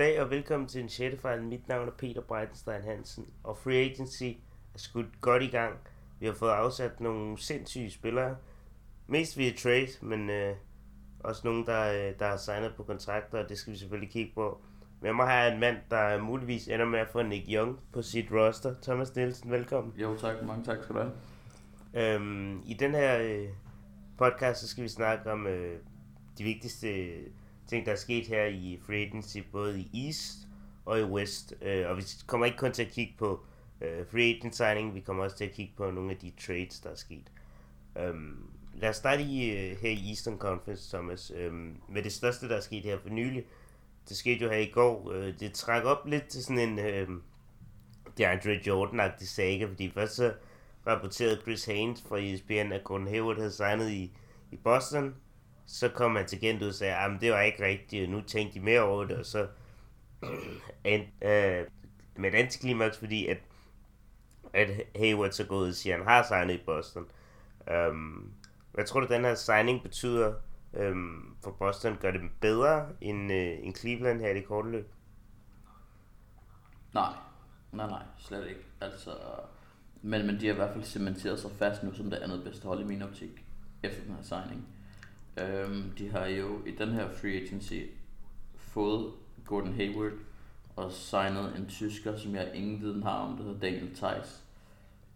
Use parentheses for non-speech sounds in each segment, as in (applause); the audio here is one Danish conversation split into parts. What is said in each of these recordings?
Goddag og velkommen til den 6. fejl. Mit navn er Peter Breitenstein Hansen, og Free Agency er skudt godt i gang. Vi har fået afsat nogle sindssyge spillere. Mest via trade, men øh, også nogle, der, øh, der har signet på kontrakter, og det skal vi selvfølgelig kigge på. Med mig har jeg en mand, der muligvis ender med at få Nick Young på sit roster. Thomas Nielsen, velkommen. Jo tak, mange tak skal du have. Øhm, I den her øh, podcast, så skal vi snakke om øh, de vigtigste ting, der er sket her i free agency, både i East og i West. Øh, og vi kommer ikke kun til at kigge på øh, free agent signing, vi kommer også til at kigge på nogle af de trades, der er sket. Øhm, lad os starte i, øh, her i Eastern Conference, Thomas, øhm, med det største, der er sket her for nylig. Det skete jo her i går. Øh, det trækker op lidt til sådan en øh, DeAndre Jordan-agtig saga, fordi først så rapporterede Chris Haynes fra ESPN, at Gordon Hayward havde signet i, i Boston. Så kom han til gennem ud og sagde, at det var ikke rigtigt, og nu tænkte de mere over det, og så (clears throat) endte øh, med et antiklimaks, fordi at, at Hayward så gået og siger, at han har signet i Boston. Um, hvad tror du, den her signing betyder um, for Boston? Gør det bedre end, øh, end Cleveland her i det korte løb? Nej, nej, nej, slet ikke. Altså, men, men de har i hvert fald cementeret sig fast nu som det andet bedste hold i min optik efter den her signing. Um, de har jo i den her free agency fået Gordon Hayward og signet en tysker, som jeg ingen viden har om, der hedder Daniel Theis.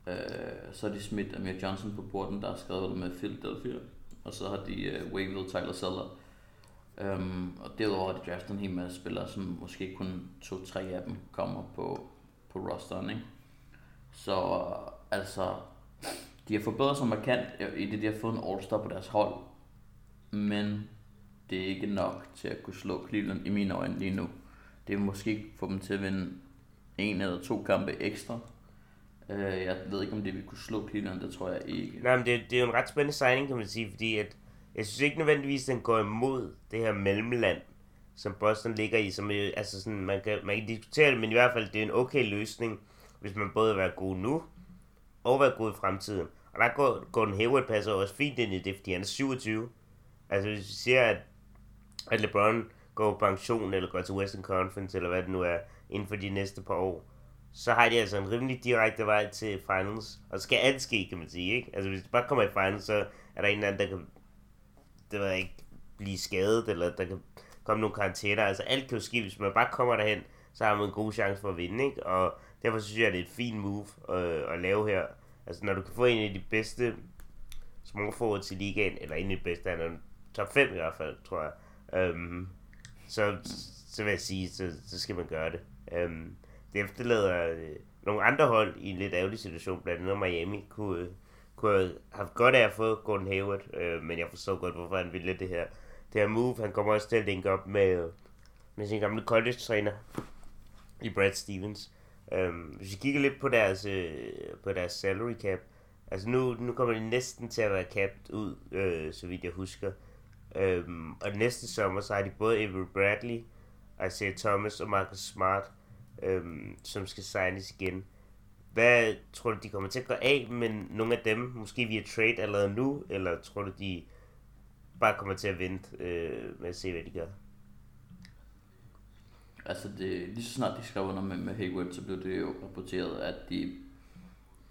Uh, så har de smidt Amir Johnson på borden, der har skrevet med Philadelphia. Og så har de øh, uh, wavet Tyler Seller. Um, og derudover har de draftet en hel masse spillere, som måske kun to-tre af dem kommer på, på rosteren. Ikke? Så altså, de har forbedret sig markant i det, de har fået en all-star på deres hold. Men det er ikke nok til at kunne slå Cleveland i mine øjne lige nu. Det vil måske få dem til at vinde en eller to kampe ekstra. Øh, jeg ved ikke, om det vil kunne slå Cleveland, det tror jeg ikke. Nej, men det, det er jo en ret spændende signing, kan man sige, fordi at jeg synes ikke nødvendigvis, den går imod det her mellemland, som Boston ligger i, som øh, altså sådan, man kan, man kan diskutere det, men i hvert fald, det er en okay løsning, hvis man både vil være god nu, og være god i fremtiden. Og der går Gordon Hayward passer også fint ind i det, fordi han er 27. Altså hvis vi siger, at, at LeBron går på pension, eller går til Western Conference, eller hvad det nu er, inden for de næste par år, så har de altså en rimelig direkte vej til finals. Og så skal alt ske, kan man sige, ikke? Altså hvis de bare kommer i finals, så er der en eller anden, der kan, det ved jeg ikke, blive skadet, eller der kan komme nogle karantæner. Altså alt kan jo ske, hvis man bare kommer derhen, så har man en god chance for at vinde, ikke? Og derfor synes jeg, at det er et fint move øh, at lave her. Altså når du kan få en af de bedste små forwards i ligaen, eller en af de bedste, han er top 5 i hvert fald, tror jeg. Øhm, så, så vil jeg sige, så, så skal man gøre det. Øhm, det efterlader øh, nogle andre hold i en lidt ærgerlig situation, blandt andet Miami, kunne, kunne have haft godt af at få Gordon Hayward, øh, men jeg forstår godt, hvorfor han ville det her, det her move. Han kommer også til at linke op med, med sin gamle college-træner i Brad Stevens. Øhm, hvis vi kigger lidt på deres, øh, på deres salary cap, altså nu, nu kommer de næsten til at være capped ud, øh, så vidt jeg husker. Øhm, og næste sommer, så har de både Avery Bradley, Isaiah Thomas og Marcus Smart, øhm, som skal signes igen. Hvad tror du, de kommer til at gå af med nogle af dem, måske via trade allerede nu, eller tror du, de bare kommer til at vente øh, med at se, hvad de gør? Altså, det, lige så snart de skrev under med, med Hayward, så blev det jo rapporteret, at de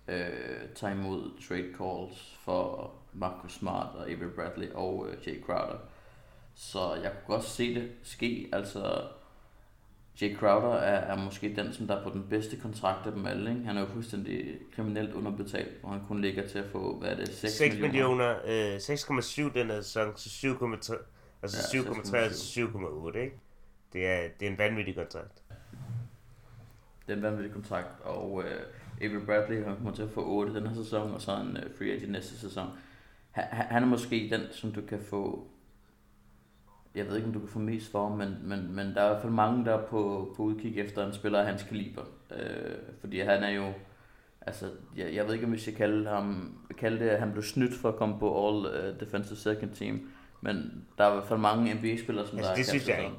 øh, tager imod trade calls for Marcus Smart og Avery Bradley og øh, Jay Crowder. Så jeg kunne godt se det ske. Altså, Jay Crowder er, er måske den, som der er på den bedste kontrakt af dem alle. Ikke? Han er jo fuldstændig kriminelt underbetalt, og han kun ligger til at få, hvad er det, 6, 6 millioner. Øh, 6,7 den her sæson, så 7,3 altså ja, 7,3 til 7,8, ikke? Det er, det er en vanvittig kontrakt. Det er en vanvittig kontrakt, og øh, Avery Bradley han kommer til at få 8 den her sæson, og så en uh, free agent næste sæson. Han, han er måske den, som du kan få, jeg ved ikke, om du kan få mest for, men, men, men der er i hvert fald mange, der er på, på udkig efter en spiller af hans kaliber. Øh, fordi han er jo, altså, jeg, jeg ved ikke, om vi skal kalde, ham, kalde det, at han blev snydt for at komme på All uh, Defensive Second Team, men der er i hvert fald mange NBA-spillere, som altså, der det synes jeg ikke.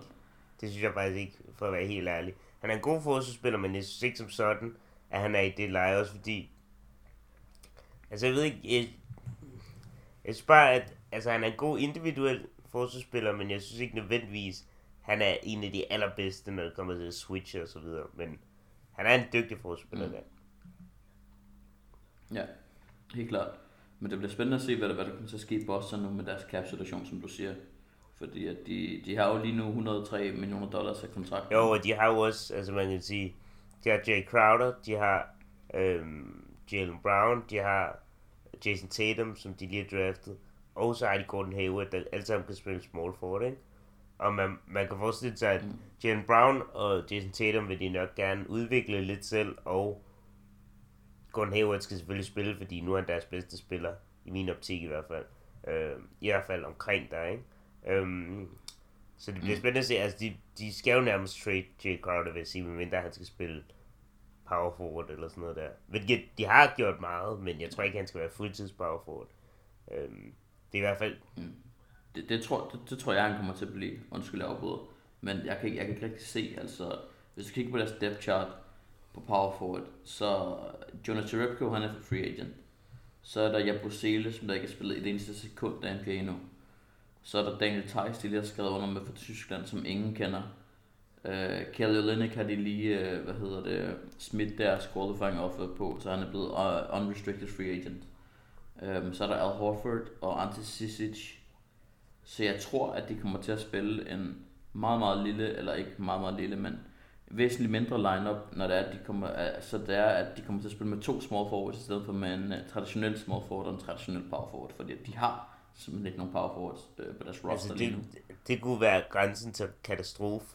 Det synes jeg faktisk ikke, for at være helt ærlig. Han er en god forsvarsspiller, men jeg synes ikke som sådan, at han er i det leje, også fordi... Altså, jeg ved ikke... Jeg, jeg synes bare, at altså, han er en god individuel forsvarsspiller, men jeg synes ikke nødvendigvis, han er en af de allerbedste, når det kommer til switch og så videre. Men han er en dygtig forspiller mm. der. Ja, helt klart. Men det bliver spændende at se, hvad der, hvad der kommer til at ske i Boston nu med deres cap-situation, som du siger. Fordi at de, de har jo lige nu 103 millioner dollars af kontrakt. Jo, og de har jo også, altså man kan sige, de har Jay Crowder, de har øhm, Jalen Brown, de har Jason Tatum, som de lige har draftet, og så har de Gordon Hayward, der alle sammen kan spille small forward, ikke? Og man, man kan forestille sig, at mm. Jalen Brown og Jason Tatum vil de nok gerne udvikle lidt selv, og Gordon Hayward skal selvfølgelig spille, fordi nu er han deres bedste spiller, i min optik i hvert fald. Øh, I hvert fald omkring der, ikke? Øhm, så det bliver mm. spændende at se, altså de, de skal jo nærmest trade Jay Crowder, vil jeg sige, medmindre han skal spille power forward eller sådan noget der. Hvilket de har gjort meget, men jeg tror ikke, han skal være fuldtids power forward. Øhm, det er i hvert fald... Mm. Det, det, tror, det, det, tror jeg, han kommer til at blive. Undskyld, jeg afbryder. Men jeg kan, jeg kan ikke rigtig se, altså... Hvis du kigger på deres depth chart på power forward, så Jonas Jerebko, han er for free agent. Så er der Jabusele, som der ikke har spillet et eneste sekund af NBA endnu. Så er der Daniel Theis, de lige har skrevet under med fra Tyskland, som ingen kender. Øh, uh, Kelly Olynyk har de lige, uh, hvad hedder det, smidt deres qualifying offer på, så han er blevet uh, unrestricted free agent. Um, så er der Al Horford og Ante Sisic. Så jeg tror, at de kommer til at spille en meget, meget lille, eller ikke meget, meget lille, men væsentligt mindre lineup, når det er, at de kommer, så det er, at de kommer til at spille med to small forwards, i stedet for med en uh, traditionel small forward og en traditionel power forward, fordi de har simpelthen ikke nogen power forwards øh, på deres roster altså, det, lige nu. Det kunne være grænsen til katastrofe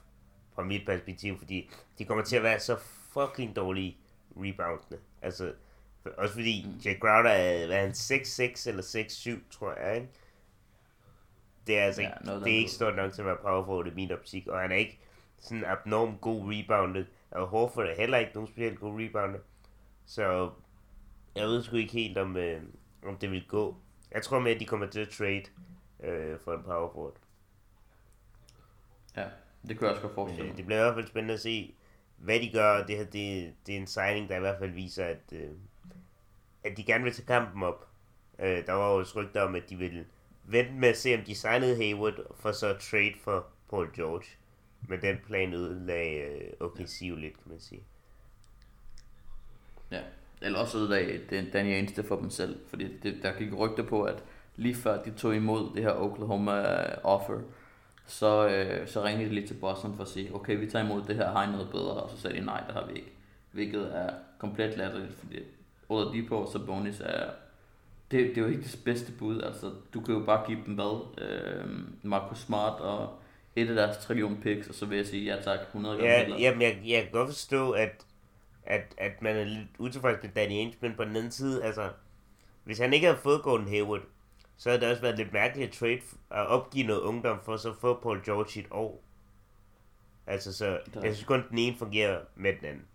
fra mit perspektiv, fordi de kommer til at være så fucking dårlige reboundene. Altså, også fordi mm. Jack Crowder er, er han 6-6 eller 6-7, tror jeg, ikke? Det er altså ja, ikke, det er ikke stort nok til at være power forward i min optik, og han er ikke sådan abnorm god rebounder, og Horford er heller ikke nogen specielt god rebounder. Så jeg ved sgu ikke helt, om, øh, om det vil gå. Jeg tror med, at de kommer til at trade øh, for en power forward. Ja, det kunne jeg også godt forestille mig. Det bliver i hvert fald spændende at se, hvad de gør. Det her det, det er en signing, der i hvert fald viser, at, øh, at de gerne vil tage kampen op. Øh, der var jo et rygter om, at de ville vente med at se, om de signede Hayward, for så at trade for Paul George. Men den plan udlagde øh, OKC jo lidt, kan man sige. Ja, eller også ødelagde Danny Ainge for dem selv, fordi det, der gik rygter på, at lige før de tog imod det her Oklahoma øh, offer, så, øh, så ringede de lige til Boston for at sige, okay, vi tager imod det her, har I noget bedre? Og så sagde de, nej, det har vi ikke. Hvilket er komplet latterligt, fordi de på, så bonus er, det, det er jo ikke det bedste bud. Altså, du kan jo bare give dem hvad? Øh, Marcus Smart og et af deres trillion picks, og så vil jeg sige, ja tak, 100 gange ja, Jamen, jeg, jeg kan godt forstå, at at, at man er lidt utilfreds med Danny Ainge, men på den anden side, altså, hvis han ikke havde fået Gordon Hayward, så havde det også været lidt mærkeligt at trade at opgive noget ungdom for så at få Paul George i et år. Altså, så jeg synes kun, den ene fungerer med den anden.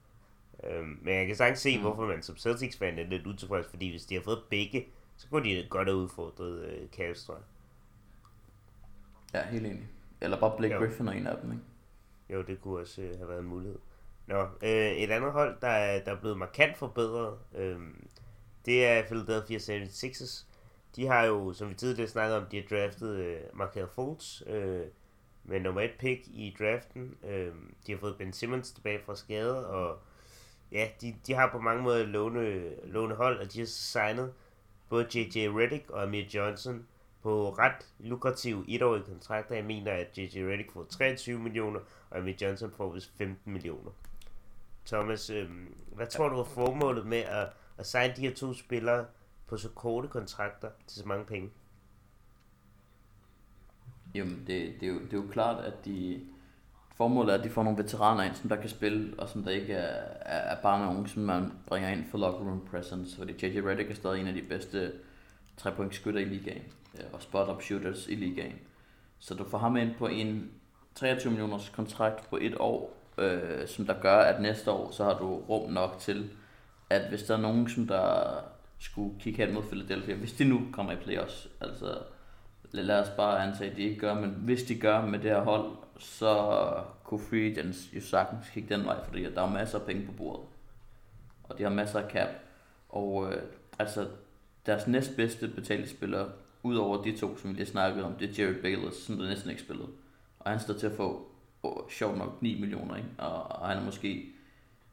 Øhm, men jeg kan sagtens se, mm. hvorfor man som Celtics-fan er lidt utilfreds, fordi hvis de har fået begge, så kunne de godt have udfordret øh, Cavs, tror jeg. Ja, helt enig. Eller bare Blake jo. Griffin og en af dem, ikke? Jo, det kunne også øh, have været en mulighed. Nå, øh, et andet hold, der er, der er blevet markant forbedret, øh, det er Philadelphia 76ers. De har jo, som vi tidligere snakkede om, de har draftet øh, Markel Fultz øh, med nummer et pick i draften. Øh, de har fået Ben Simmons tilbage fra skade, og ja, de, de har på mange måder låne, låne hold, og de har signet både J.J. Redick og Amir Johnson på ret lukrative etårige kontrakter. Jeg mener, at J.J. Redick får 23 millioner, og Amir Johnson får vist 15 millioner. Thomas, øh, hvad tror du er formålet med at, at signe de her to spillere på så korte kontrakter til så mange penge? Jamen, det, det, er jo, det er jo klart, at de, formålet er, at de får nogle veteraner ind, som der kan spille, og som der ikke er, er, er bare nogen, som man bringer ind for locker room presence, fordi J.J. Redick er stadig en af de bedste trepointskytter i ligaen, øh, og spot-up shooters i ligaen. Så du får ham ind på en 23 millioners kontrakt på et år, øh, som der gør, at næste år, så har du rum nok til, at hvis der er nogen, som der skulle kigge hen mod Philadelphia, hvis de nu kommer i playoffs, altså lad os bare antage, at de ikke gør, men hvis de gør med det her hold, så kunne free agents jo sagtens kigge den vej, fordi der er masser af penge på bordet. Og de har masser af cap. Og øh, altså, deres næstbedste betalte spiller, udover de to, som vi lige snakkede om, det er Jerry Bayless, som der næsten ikke spillede. Og han står til at få sjovt nok 9 millioner, ikke? Og, og han er måske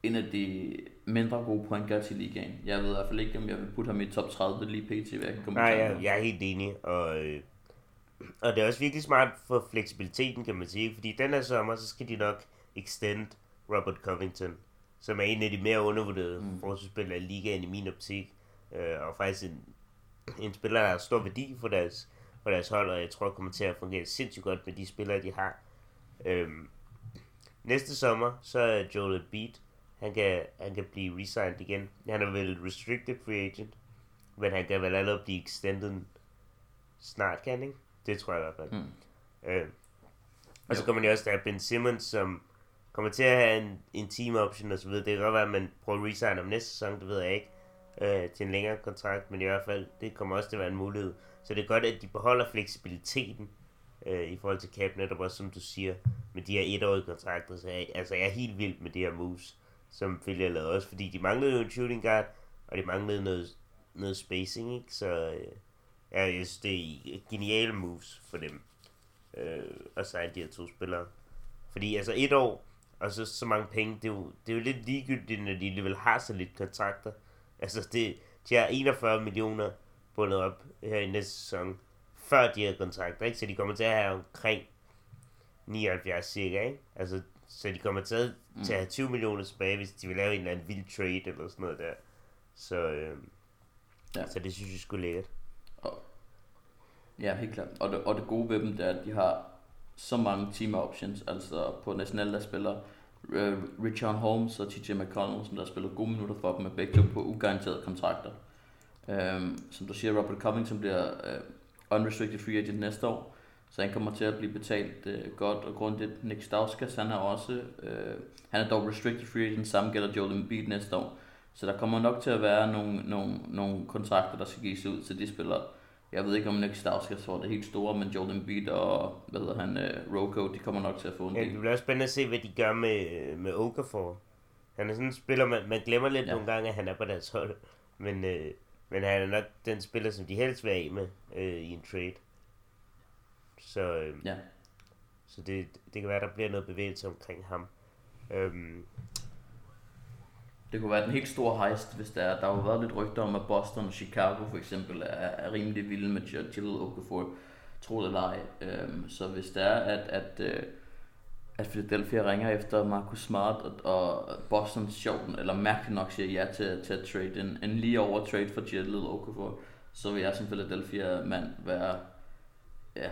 en af de mindre gode point guards i ligaen. Jeg ved i hvert fald ikke, om jeg vil putte ham i top 30 lige pt. Hvad jeg kan Nej, jeg, jeg er helt enig, og, øh, og det er også virkelig smart for fleksibiliteten, kan man sige, fordi den her sommer, så skal de nok extend Robert Covington, som er en af de mere undervurderede mm. forsvarsspillere i ligaen i min optik, øh, og faktisk en, en spiller, der har stor værdi for deres, for deres hold, og jeg tror kommer til at fungere sindssygt godt med de spillere, de har. Øhm, næste sommer, så er Joel Embiid, han kan, han kan blive resigned igen. Han er vel restricted free agent, men han kan vel allerede blive extended snart, kan han ikke? Det tror jeg i hvert fald. Mm. Øh, og så kommer man jo også, der Ben Simmons, som kommer til at have en, en team option og så videre. Det kan godt være, at man prøver at resign om næste sæson, det ved jeg ikke, øh, til en længere kontrakt, men i hvert fald, det kommer også til at være en mulighed. Så det er godt, at de beholder fleksibiliteten øh, i forhold til cap netop også, som du siger, med de her etårige kontrakter. Så jeg, altså, jeg er helt vild med de her moves, som Philly har lavet også, fordi de manglede jo en shooting guard, og de manglede noget, noget spacing, ikke? Så øh, jeg synes, det er geniale moves for dem øh, så signe de her to spillere. Fordi altså et år, og så så mange penge, det er jo, det er jo lidt ligegyldigt, når de alligevel har så lidt kontrakter. Altså det, de har 41 millioner bundet op her i næste sæson, før de her kontrakter, ikke? Så de kommer til at have omkring 79 cirka, ikke? Altså, så de kommer til at, mm. til at have 20 millioner tilbage, hvis de vil lave en eller anden vild trade eller sådan noget der. Så, øh, ja. så det synes jeg skulle lækkert. Og, ja, helt klart. Og det, og det gode ved dem, det er, at de har så mange team options, altså på nationale der spiller uh, Richard Holmes og TJ McConnell, som der spiller gode minutter for dem, med begge to på ugaranterede kontrakter. Um, som du siger, Robert Covington bliver uh, unrestricted free agent næste år, så han kommer til at blive betalt uh, godt og grundigt. Nick Stauskas, han er også, uh, han er dog restricted free agent, samme gælder Joel Embiid næste år. Så der kommer nok til at være nogle, nogle, nogle kontrakter, der skal gives ud til de spillere. Jeg ved ikke, om Nick Stauskas får det helt store, men Joel Embiid og, hvad hedder han, uh, Roko, de kommer nok til at få en ja, del. det bliver også spændende at se, hvad de gør med, med Okafor. Han er sådan en spiller, man, man glemmer lidt ja. nogle gange, at han er på deres hold. Men, øh, men han er nok den spiller, som de helst vil af med øh, i en trade. Så, øh, ja. så det, det kan være, der bliver noget bevægelse omkring ham. Øhm, det kunne være den helt store heist, hvis der er. Der har jo været lidt rygter om, at Boston og Chicago for eksempel er, er rimelig vilde med Jalil Okafor, tro det eller ej. Øhm, så hvis det er, at, at, øh, at Philadelphia ringer efter Marcus Smart, og, og Boston sjovt, eller mærkeligt nok siger ja til, til at trade en, en lige over trade for Jalil Okafor, så vil jeg som Philadelphia-mand være ja,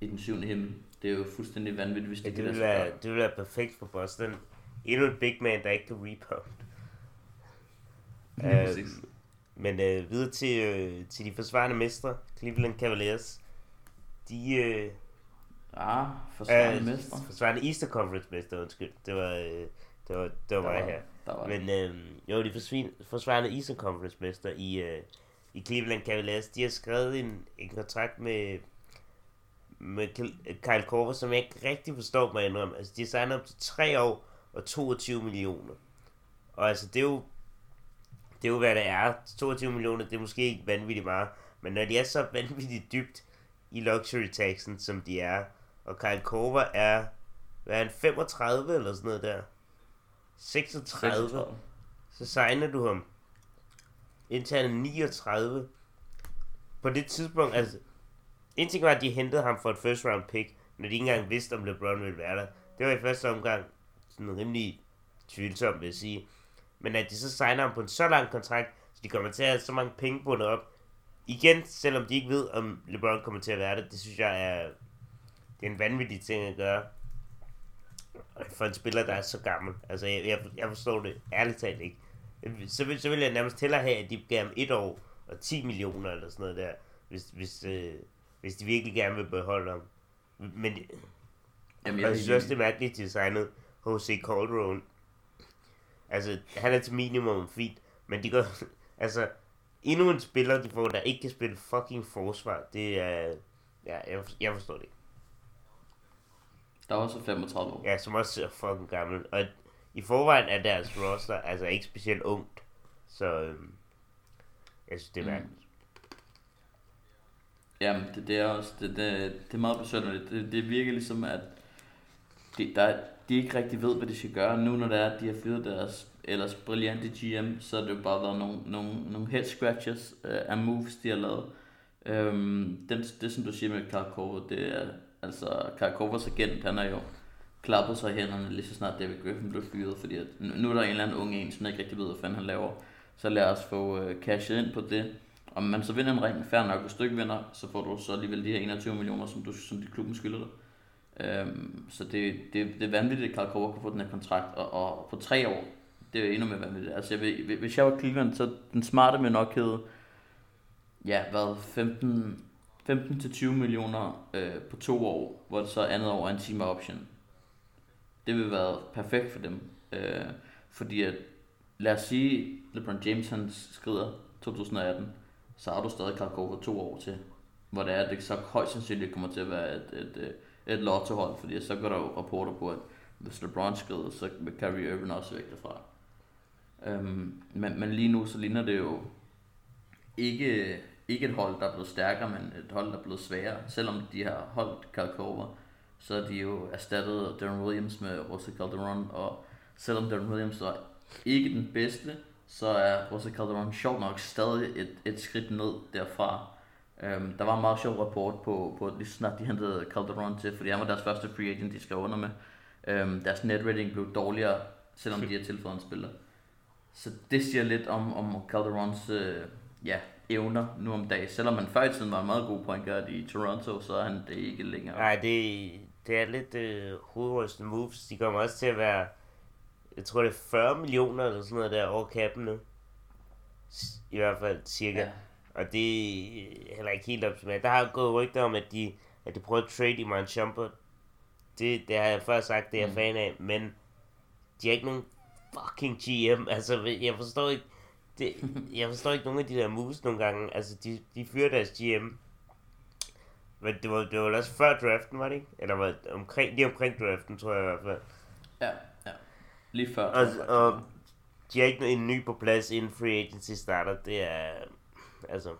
i den syvende himmel. Det er jo fuldstændig vanvittigt, hvis ja, det, det, vil være, det vil være perfekt for Boston. Endnu en big man, der ikke kan rebound. Uh, men uh, videre til, uh, til de forsvarende mestre, Cleveland Cavaliers. De... Uh, ah, forsvarende uh, mestre. Forsvarende Easter Conference mestre, undskyld. Det var, uh, det var, det var mig her. var Men uh, jo, de forsvin, forsvarende Easter Conference mestre i, uh, i Cleveland Cavaliers, de har skrevet en, en kontrakt med med Kyle Korver, som jeg ikke rigtig forstår mig indrømme. Altså, de har signet op til 3 år og 22 millioner. Og altså, det er jo det er jo hvad det er. 22 millioner, det er måske ikke vanvittigt meget. Men når de er så (laughs) vanvittigt dybt i luxury taxen, som de er, og Korver er, hvad er han, 35 eller sådan noget der? 36. 36. Så signer du ham. Indtil han er 39. På det tidspunkt, altså, en ting var, at de hentede ham for et first round pick, når de ikke engang vidste, om LeBron ville være der. Det var i første omgang sådan rimelig tvivlsomt, vil jeg sige. Men at de så signer ham på en så lang kontrakt, så de kommer til at have så mange penge bundet op. Igen, selvom de ikke ved, om LeBron kommer til at være det, det synes jeg er, det er en vanvittig ting at gøre. For en spiller, der er så gammel. Altså, jeg, jeg, jeg forstår det ærligt talt ikke. Så vil, så vil jeg nærmest hellere have, at de gav ham et år og 10 millioner eller sådan noget der, hvis, hvis, øh, hvis de virkelig gerne vil beholde ham. Men Jamen, jeg, jeg synes også, det er mærkeligt, at de designede Jose Calderon Altså, han er til minimum fint, men de går... (laughs) altså, endnu en spiller, de får, der ikke kan spille fucking forsvar, det er... Ja, jeg, jeg forstår det ikke. Der er også 35 år. Ja, som også er fucking gammel. Og i forvejen er deres roster altså ikke specielt ungt. Så øhm, jeg synes, det er mm. Jamen, det, det er også, det, det, det er meget besønderligt. Det, det virker ligesom, at de, der, de ikke rigtig ved, hvad de skal gøre. Nu når det er, at de har fyret deres ellers brillante GM, så er det jo bare været nogle, nogle, nogle head scratches uh, af moves, de har lavet. Um, det, det, som du siger med Karl det er, altså Karakovas agent, han er jo klappet sig i hænderne lige så snart David Griffin blev fyret, fordi at nu er der en eller anden unge en, som ikke rigtig ved, hvad fanden han laver. Så lad os få øh, cashet ind på det. Om man så vinder en ring, fair nok, hvis du ikke vinder, så får du så alligevel de her 21 millioner, som, du, som de klubben skylder dig. Øhm, så det, det, det er vanvittigt, at Karl Korver kan få den her kontrakt, og, og på tre år, det er endnu mere vanvittigt. Altså, jeg vil, hvis jeg var Cleveland, så den smarte med nok hed, ja, hvad, 15, 15-20 millioner øh, på to år, hvor det så andet år er en team option. Det vil være perfekt for dem. Øh, fordi at, lad os sige, LeBron James han skrider 2018, så har du stadig Karl Korver to år til. Hvor det er, at det så højst sandsynligt kommer til at være et, et, et, et lottohold, fordi så går der jo rapporter på, at hvis LeBron skrider, så vil Kyrie Irving også væk derfra. Øhm, men, men lige nu så ligner det jo ikke, ikke et hold, der er blevet stærkere, men et hold, der er blevet sværere. Selvom de har holdt Kalkova, så er de jo erstattet Darren Williams med Rosa Calderon, og selvom Darren Williams er ikke den bedste, så er Rosa Calderon sjovt nok stadig et, et skridt ned derfra. Um, der var en meget sjov rapport på, på lige snart de hentede Calderon til, fordi han var deres første free agent, de skrev under med. Um, deres net rating blev dårligere, selvom de har tilføjet en spiller. Så det siger lidt om, om Calderons øh, ja, evner nu om dagen. Selvom man før i tiden var en meget god point guard i Toronto, så er han det ikke længere. Nej, det, det er lidt øh, hovedrystende moves. De kommer også til at være, jeg tror det er 40 millioner eller sådan noget der over kappen nu. I hvert fald cirka. Ja. Og det er heller ikke helt optimalt. Der har gået rygter om, at de, at de prøver at trade i Shumpert. Det, det har jeg før sagt, det er jeg mm. fan af, men de har ikke nogen fucking GM. Altså, jeg forstår ikke, det, jeg forstår ikke nogen af de der moves nogle gange. Altså, de, de fyrer deres GM. Men det var, det var også før draften, var det ikke? Eller var det omkring, lige omkring draften, tror jeg i hvert fald. Ja, ja. Lige før. Og, og de har ikke en ny på plads inden free agency starter. Det er, altså,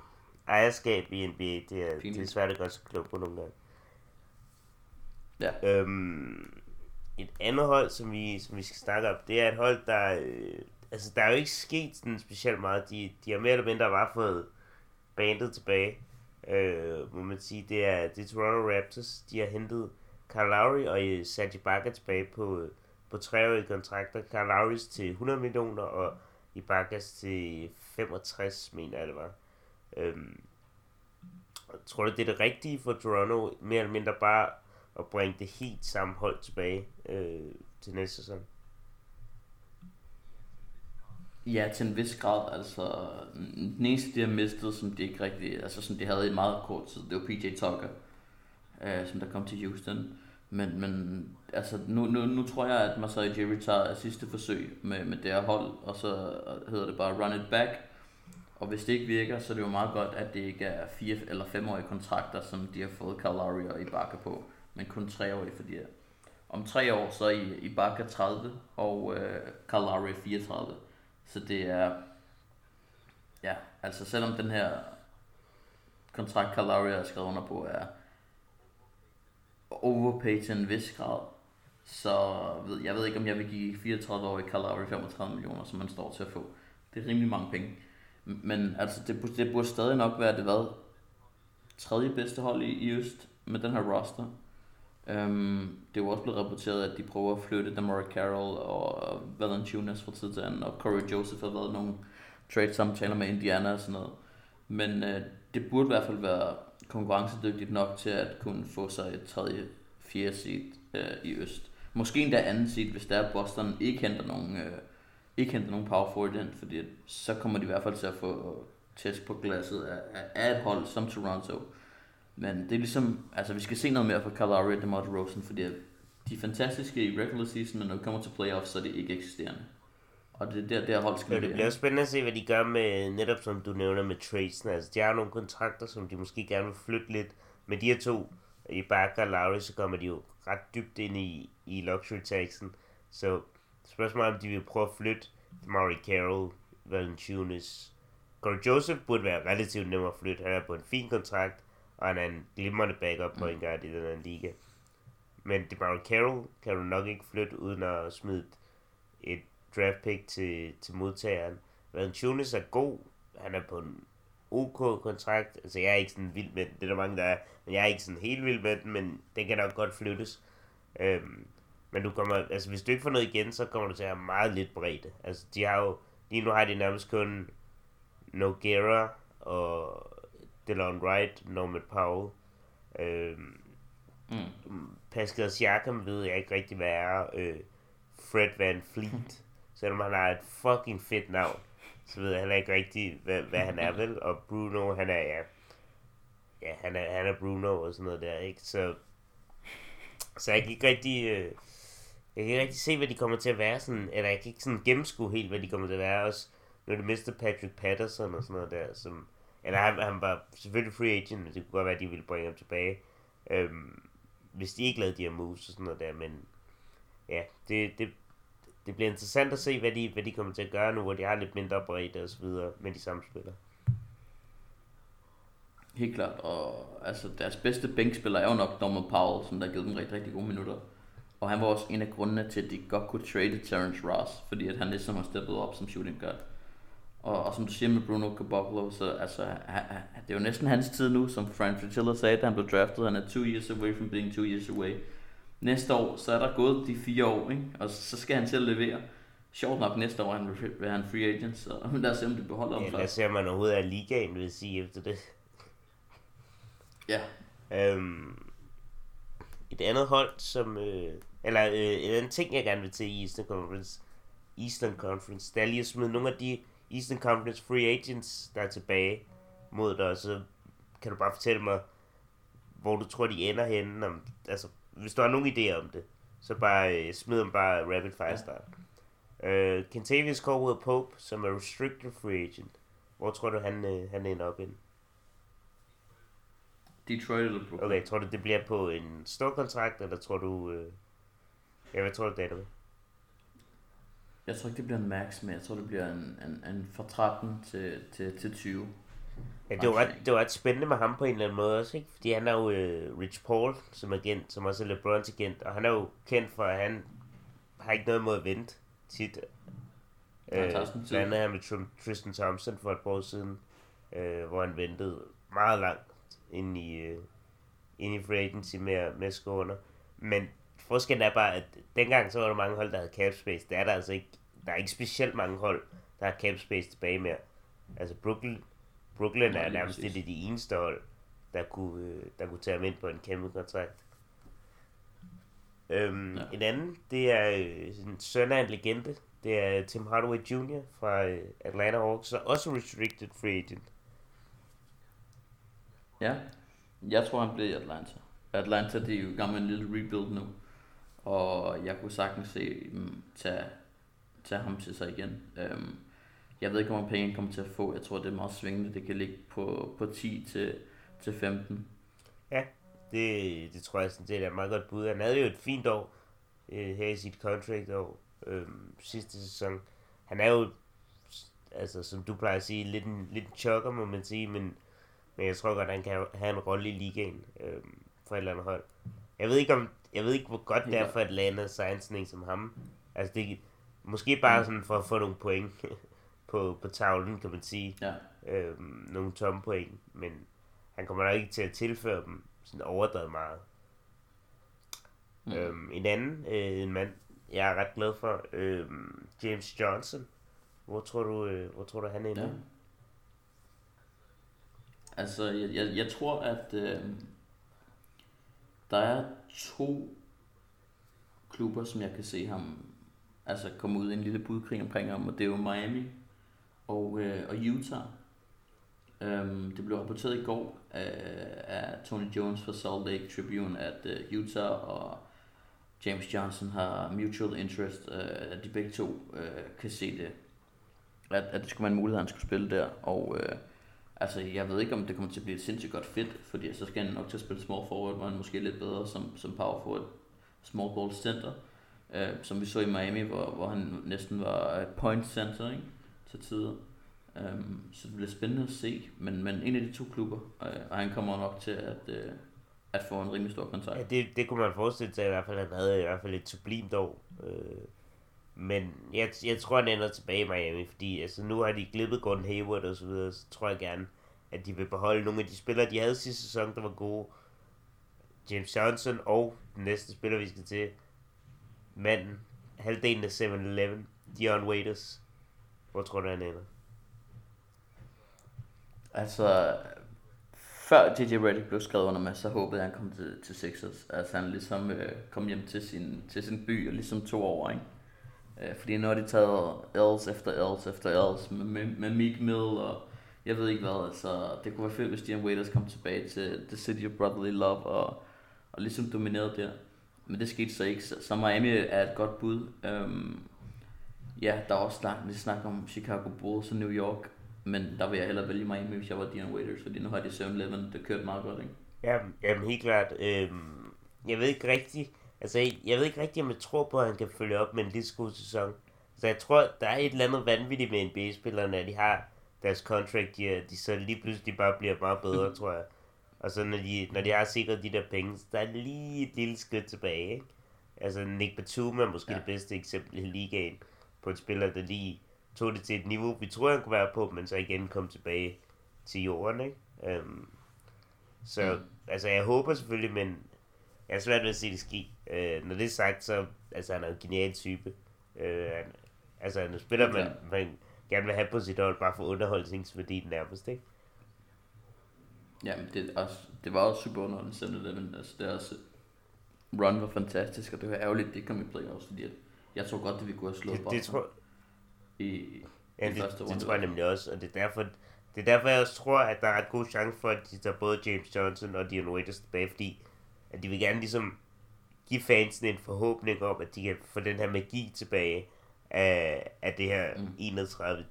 ejerskab i NBA, det er, det er svært at gøre sig klog på nogle gange. Ja. Øhm, et andet hold, som vi, som vi skal snakke om, det er et hold, der... Altså, der er jo ikke sket sådan specielt meget. De, de har mere eller mindre bare fået bandet tilbage, øh, må man sige. Det er, det er Toronto Raptors. De har hentet Carl Lowry og øh, Serge Ibaka tilbage på, på treårige kontrakter. Carl Lowrys til 100 millioner, og Ibakas til 65, mener jeg det var. Øhm, tror du, det er det rigtige for Toronto, mere eller mindre bare at bringe det helt samme hold tilbage øh, til næste sæson. Ja, til en vis grad. Altså, mm, den eneste, de har mistet, som de ikke rigtig, altså som de havde i meget kort tid, det var PJ Tucker, øh, som der kom til Houston. Men, men altså, nu, nu, nu tror jeg, at Masai Jerry tager sidste forsøg med, med det her hold, og så hedder det bare run it back. Og hvis det ikke virker, så er det jo meget godt, at det ikke er fire eller femårige kontrakter, som de har fået Calari og Ibaka på men kun tre år, fordi om tre år så er I, 30, og øh, Calari 34. Så det er, ja, altså selvom den her kontrakt Carl Lowry har skrevet under på er overpay til en vis grad, så ved, jeg ved ikke, om jeg vil give 34 år i Carl Lowry 35 millioner, som man står til at få. Det er rimelig mange penge. Men altså, det, det burde stadig nok være det hvad? Tredje bedste hold i, i Øst med den her roster. Øhm, det er jo også blevet rapporteret, at de prøver at flytte Demora Carroll og Valanciunas fra tid til anden, og Corey Joseph har været nogle trade-samtaler med Indiana og sådan noget. Men øh, det burde i hvert fald være konkurrencedygtigt nok til at kunne få sig et tredje, fjerde seed øh, i Øst. Måske endda anden seed, hvis der er Boston ikke henter nogen, øh, ikke henter nogen power forward ind, fordi så kommer de i hvert fald til at få tæsk på glasset af, af et hold som Toronto men det er ligesom, altså vi skal se noget mere fra Lowry og DeMar DeRozan, fordi de er fantastiske i regular season, men når det kommer til playoffs, så er det ikke eksisterende. Og det er der, der hold skal ja, det bliver spændende at se, hvad de gør med, netop som du nævner med tradesene. Altså, de har nogle kontrakter, som de måske gerne vil flytte lidt. Med de her to, i Bakker og Lowry, så kommer de jo ret dybt ind i, i luxury taxen. Så spørgsmålet er, om de vil prøve at flytte Murray Carroll, Valanciunas. Corey Joseph burde være relativt nem at flytte. Han er på en fin kontrakt og han er en glimrende backup point guard i den her liga. Men DeMarco Carroll kan du nok ikke flytte uden at smide et draft pick til, til modtageren. Valanciunas er god. Han er på en OK kontrakt. Altså, jeg er ikke sådan vild med den. Det er der mange, der er. Men jeg er ikke sådan helt vild med den, men den kan nok godt flyttes. Øhm, men du kommer, altså hvis du ikke får noget igen, så kommer du til at have meget lidt bredde. Altså, de har jo, lige nu har de nærmest kun Noguera og Delon Wright, Norman Powell. Øhm, mm. Pascal Siakam ved jeg ikke rigtig, hvad er. Øh, Fred Van Fleet. (laughs) Selvom han har et fucking fedt navn, så ved jeg heller ikke rigtig, hvad, hvad han er vel. Og Bruno, han er, ja, ja han, er, han er Bruno og sådan noget der, ikke? Så, så jeg kan ikke rigtig, øh, jeg kan ikke rigtig se, hvad de kommer til at være sådan, eller jeg kan ikke sådan gennemskue helt, hvad de kommer til at være også. Nu er det mistet Patrick Patterson og sådan noget der, som, eller han, han var selvfølgelig free agent, men det kunne godt være, at de ville bringe ham tilbage. Øhm, hvis de ikke lavede de her moves og sådan noget der, men ja, det, det, det bliver interessant at se, hvad de, hvad de kommer til at gøre nu, hvor de har lidt mindre bredde og så videre med de samme spillere. Helt klart, og altså deres bedste bænkspiller er jo nok Norman Powell, som der har givet dem rigtig, rigtig gode minutter. Og han var også en af grundene til, at de godt kunne trade Terrence Ross, fordi at han ligesom har steppet op som shooting guard. Og, og som du siger med Bruno Caboclo, så altså, han, det er jo næsten hans tid nu, som Frank Fritilla sagde, da han blev draftet. Han er two years away from being two years away. Næste år, så er der gået de fire år, ikke? og så skal han til at levere. Sjovt nok næste år han vil han free agent, så (laughs) lad os se, om det beholder ham ja, lad os se, om man overhovedet er ligaen, vil sige, efter det. Ja. Øhm, et andet hold, som... Øh, eller øh, en anden ting, jeg gerne vil til i Eastern Conference, Eastern Conference, det er lige at smide nogle af de Eastern Conference free agents, der er tilbage mod dig, så kan du bare fortælle mig, hvor du tror, de ender henne. Om, altså, hvis du har nogen idéer om det, så bare øh, smid dem bare rapid fire start. Ja. Kentavious Caldwell Pope, som er restricted free agent. Hvor tror du, han, uh, han ender op ind? Detroit eller Brooklyn. Okay, tror du, det bliver på en stor kontrakt, eller tror du... Uh... Ja, hvad tror du, det er? Jeg tror ikke, det bliver en max, men jeg tror, det bliver en, en, en fra 13 til, til, til 20. Ja, det var, ret, det var ret spændende med ham på en eller anden måde også, ikke? Fordi han er jo uh, Rich Paul som agent, som også er LeBrons agent, og han er jo kendt for, at han har ikke noget mod at vente tit. Øh, blandt andet her med Tristan Thompson for et par år siden, uh, hvor han ventede meget langt ind i, uh, ind i free agency med, med skåner. Men forskellen er bare, at dengang så var der mange hold, der havde cap space. Det er der altså ikke. Der er ikke specielt mange hold, der har cap space tilbage mere. Altså Brooklyn, Brooklyn er nærmest det, de eneste hold, der kunne, øh, der kunne tage ham ind på en kæmpe kontrakt. Øhm, ja. En anden, det er øh, en søn af en legende. Det er Tim Hardaway Jr. fra øh, Atlanta Hawks, og også restricted free agent. Ja, jeg tror han bliver i Atlanta. Atlanta, det er jo gammel en lille rebuild nu. Og jeg kunne sagtens se dem tage, tage ham til sig igen. Øhm, jeg ved ikke, hvor mange penge han kommer til at få. Jeg tror, det er meget svingende. Det kan ligge på, på 10 til, til 15. Ja, det, det tror jeg sådan, set er et meget godt bud. Han havde jo et fint år øh, her i sit contract år øh, sidste sæson. Han er jo, altså som du plejer at sige, lidt en, lidt en chokker, må man sige, men, men jeg tror godt, han kan have en rolle i ligaen øh, for et eller andet hold. Jeg ved ikke, om, jeg ved ikke hvor godt det er for Atlanta sådan en som ham. Altså det måske bare sådan for at få nogle point (laughs) på, på tavlen, kan man sige. Ja. Øhm, nogle tomme point, men han kommer nok ikke til at tilføre dem sådan overdrevet meget. Mm. Øhm, en anden, øh, en mand, jeg er ret glad for, øh, James Johnson. Hvor tror du, øh, hvor tror du han er inde? Ja. Altså, jeg, jeg, jeg tror, at øh, der er to klubber, som jeg kan se ham altså komme ud i en lille budkrig omkring ham, og det er jo Miami og, øh, og Utah. Um, det blev rapporteret i går af, af Tony Jones fra Salt Lake Tribune, at øh, Utah og James Johnson har mutual interest, øh, at de begge to øh, kan se det, at, at det skulle være en mulighed, at han skulle spille der, og øh, Altså, jeg ved ikke, om det kommer til at blive et sindssygt godt fedt, fordi så skal han nok til at spille small forward, hvor han måske er lidt bedre som, som power forward, small ball center, øh, som vi så i Miami, hvor, hvor han næsten var point center ikke? til tider. Øh, så det bliver spændende at se, men, men en af de to klubber, øh, og han kommer nok til at, øh, at at få en rimelig stor kontrakt. Ja, det, det kunne man forestille sig i hvert fald, han havde i hvert fald et sublimt år. Øh, men jeg, jeg tror, han ender tilbage i Miami, fordi altså, nu har de glippet Gordon Hayward og så videre, så tror jeg gerne, at de vil beholde nogle af de spillere, de havde sidste sæson, der var gode. James Johnson og den næste spiller, vi skal til, manden, halvdelen af 7-Eleven, Dion Waiters. Hvor tror du, han ender? Altså, før DJ Redick blev skrevet under med, så håbede jeg, han kom til, til Sixers. Altså han ligesom øh, kom hjem til sin, til sin by og ligesom tog over, ikke? Øh, fordi nu har de taget L's efter L's efter L's med, med, med Meek Mill og jeg ved ikke hvad. Altså, det kunne være fedt, hvis Dion Waiters kom tilbage til The City of Brotherly Love og, og ligesom dominerede der. Men det skete så ikke, så, så Miami er et godt bud. Um, ja, der er også snak, lidt snak om Chicago Bulls og New York, men der vil jeg hellere vælge Miami, hvis jeg var Dion Waiters, fordi nu har de 7-Eleven, det kørt meget godt, ikke? Ja, jamen helt klart. Øhm, jeg ved ikke rigtigt, altså jeg ved ikke rigtigt, om jeg tror på, at han kan følge op med en lige så god sæson. Så jeg tror, der er et eller andet vanvittigt med NBA-spillerne, at de har deres contract, de, de så lige pludselig bare bliver meget bedre, tror jeg. Og så når de, når de har sikret de der penge, så der er lige et lille skridt tilbage, ikke? Altså Nick Batum er måske ja. det bedste eksempel i ligaen på en spiller, der lige tog det til et niveau, vi tror han kunne være på, men så igen kom tilbage til jorden, ikke? Um, så mm. altså jeg håber selvfølgelig, men jeg er svært ved at se det ske. Uh, når det er sagt, så altså han er en genial type. Uh, han, altså han spiller, man, man gerne vil have på sit hold, bare for underholdningsværdi nærmest, ikke? Ja, men det, også, det var også super underholdende men altså det er også, run var fantastisk, og det var ærgerligt, det kom i playoffs, fordi at jeg tror godt, at vi kunne have slået det, det tror, i, ja, i det, første det, det tror jeg nemlig også, og det er derfor, det er derfor, jeg også tror, at der er et god chance for, at de tager både James Johnson og Dion Waiters tilbage, fordi at de vil gerne ligesom give fansen en forhåbning om, at de kan få den her magi tilbage af, af det her mm. 31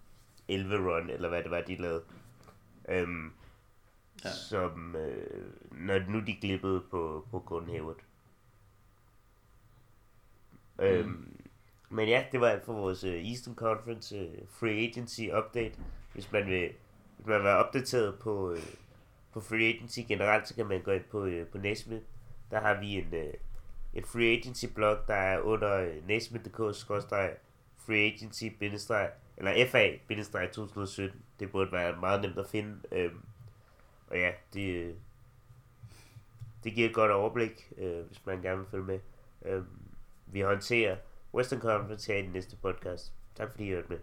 11 run, eller hvad det var, de lavede. Øhm, ja. Som, øh, når nu de glippede på, på Gordon Hayward. Mm. Øhm, men ja, det var alt for vores uh, Eastern Conference uh, Free Agency update. Hvis man vil, hvis man vil være opdateret på, uh, på Free Agency generelt, så kan man gå ind på, på Nesmith. Der har vi en, øh, uh, et Free Agency blog, der er under uh, free agency eller FA-2017. Det burde være meget nemt at finde. Øhm, og ja, det, øh, det giver et godt overblik, øh, hvis man gerne vil følge med. Øhm, vi håndterer Western Conference her i den næste podcast. Tak fordi I hørte med.